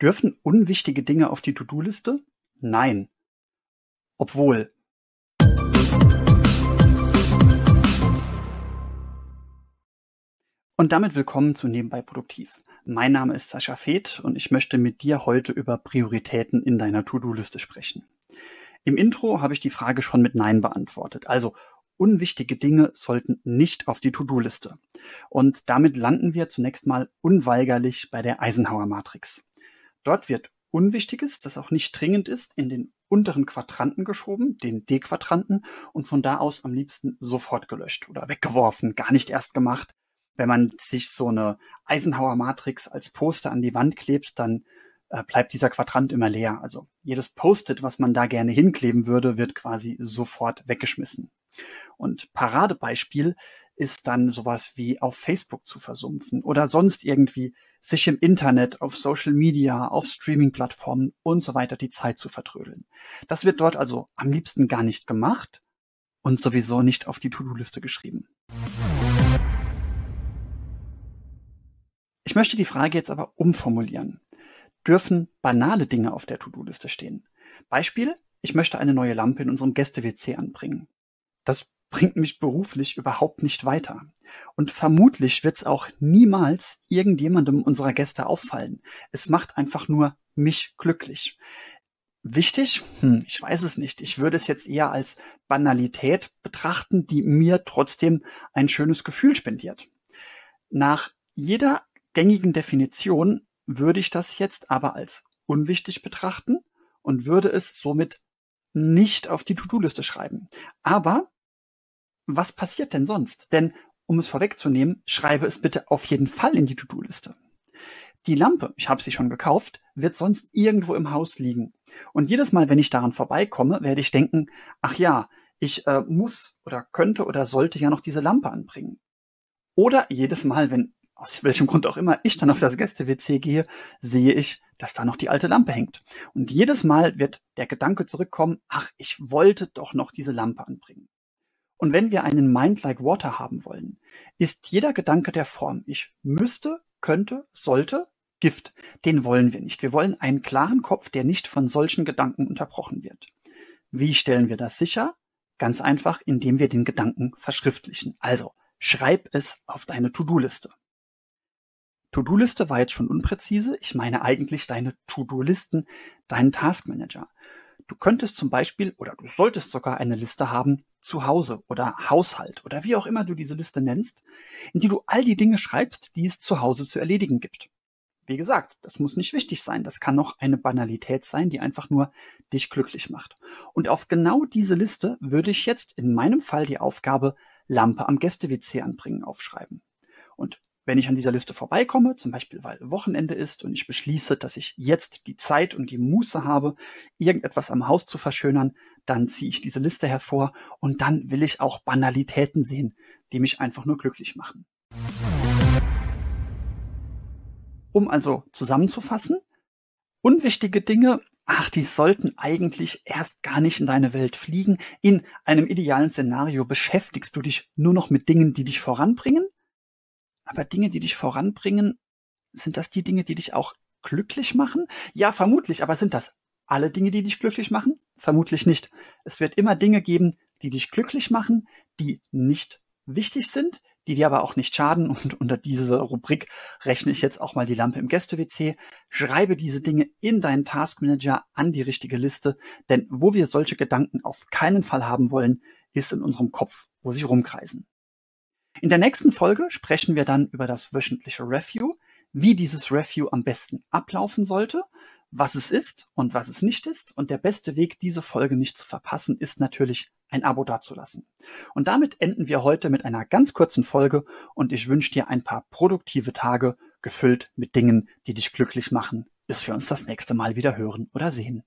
Dürfen unwichtige Dinge auf die To-Do-Liste? Nein. Obwohl. Und damit willkommen zu Nebenbei Produktiv. Mein Name ist Sascha Feth und ich möchte mit dir heute über Prioritäten in deiner To-Do-Liste sprechen. Im Intro habe ich die Frage schon mit Nein beantwortet. Also unwichtige Dinge sollten nicht auf die To-Do-Liste. Und damit landen wir zunächst mal unweigerlich bei der Eisenhower Matrix. Dort wird Unwichtiges, das auch nicht dringend ist, in den unteren Quadranten geschoben, den D-Quadranten, und von da aus am liebsten sofort gelöscht oder weggeworfen, gar nicht erst gemacht. Wenn man sich so eine Eisenhower Matrix als Poster an die Wand klebt, dann äh, bleibt dieser Quadrant immer leer. Also jedes Post-it, was man da gerne hinkleben würde, wird quasi sofort weggeschmissen. Und Paradebeispiel ist dann sowas wie auf Facebook zu versumpfen oder sonst irgendwie sich im Internet, auf Social Media, auf Streaming-Plattformen und so weiter die Zeit zu vertrödeln. Das wird dort also am liebsten gar nicht gemacht und sowieso nicht auf die To-Do-Liste geschrieben. Ich möchte die Frage jetzt aber umformulieren. Dürfen banale Dinge auf der To-Do-Liste stehen? Beispiel, ich möchte eine neue Lampe in unserem Gäste-WC anbringen. Das bringt mich beruflich überhaupt nicht weiter. Und vermutlich wird es auch niemals irgendjemandem unserer Gäste auffallen. Es macht einfach nur mich glücklich. Wichtig? Hm, ich weiß es nicht. Ich würde es jetzt eher als Banalität betrachten, die mir trotzdem ein schönes Gefühl spendiert. Nach jeder gängigen Definition würde ich das jetzt aber als unwichtig betrachten und würde es somit nicht auf die To-Do-Liste schreiben. Aber was passiert denn sonst? Denn um es vorwegzunehmen, schreibe es bitte auf jeden Fall in die To-Do-Liste. Die Lampe, ich habe sie schon gekauft, wird sonst irgendwo im Haus liegen. Und jedes Mal, wenn ich daran vorbeikomme, werde ich denken, ach ja, ich äh, muss oder könnte oder sollte ja noch diese Lampe anbringen. Oder jedes Mal, wenn aus welchem Grund auch immer ich dann auf das Gäste-WC gehe, sehe ich, dass da noch die alte Lampe hängt. Und jedes Mal wird der Gedanke zurückkommen, ach, ich wollte doch noch diese Lampe anbringen. Und wenn wir einen Mind like Water haben wollen, ist jeder Gedanke der Form, ich müsste, könnte, sollte, Gift. Den wollen wir nicht. Wir wollen einen klaren Kopf, der nicht von solchen Gedanken unterbrochen wird. Wie stellen wir das sicher? Ganz einfach, indem wir den Gedanken verschriftlichen. Also, schreib es auf deine To-Do-Liste. To-Do-Liste war jetzt schon unpräzise. Ich meine eigentlich deine To-Do-Listen, deinen Taskmanager. Du könntest zum Beispiel oder du solltest sogar eine Liste haben zu Hause oder Haushalt oder wie auch immer du diese Liste nennst, in die du all die Dinge schreibst, die es zu Hause zu erledigen gibt. Wie gesagt, das muss nicht wichtig sein. Das kann noch eine Banalität sein, die einfach nur dich glücklich macht. Und auf genau diese Liste würde ich jetzt in meinem Fall die Aufgabe Lampe am Gäste-WC anbringen aufschreiben. Und wenn ich an dieser Liste vorbeikomme, zum Beispiel weil Wochenende ist und ich beschließe, dass ich jetzt die Zeit und die Muße habe, irgendetwas am Haus zu verschönern, dann ziehe ich diese Liste hervor und dann will ich auch Banalitäten sehen, die mich einfach nur glücklich machen. Um also zusammenzufassen, unwichtige Dinge, ach, die sollten eigentlich erst gar nicht in deine Welt fliegen. In einem idealen Szenario beschäftigst du dich nur noch mit Dingen, die dich voranbringen aber Dinge, die dich voranbringen, sind das die Dinge, die dich auch glücklich machen? Ja, vermutlich, aber sind das alle Dinge, die dich glücklich machen? Vermutlich nicht. Es wird immer Dinge geben, die dich glücklich machen, die nicht wichtig sind, die dir aber auch nicht schaden. Und unter diese Rubrik rechne ich jetzt auch mal die Lampe im Gäste-WC. Schreibe diese Dinge in deinen Taskmanager an die richtige Liste, denn wo wir solche Gedanken auf keinen Fall haben wollen, ist in unserem Kopf, wo sie rumkreisen. In der nächsten Folge sprechen wir dann über das wöchentliche Review, wie dieses Review am besten ablaufen sollte, was es ist und was es nicht ist. Und der beste Weg, diese Folge nicht zu verpassen, ist natürlich ein Abo dazulassen. Und damit enden wir heute mit einer ganz kurzen Folge und ich wünsche dir ein paar produktive Tage gefüllt mit Dingen, die dich glücklich machen, bis wir uns das nächste Mal wieder hören oder sehen.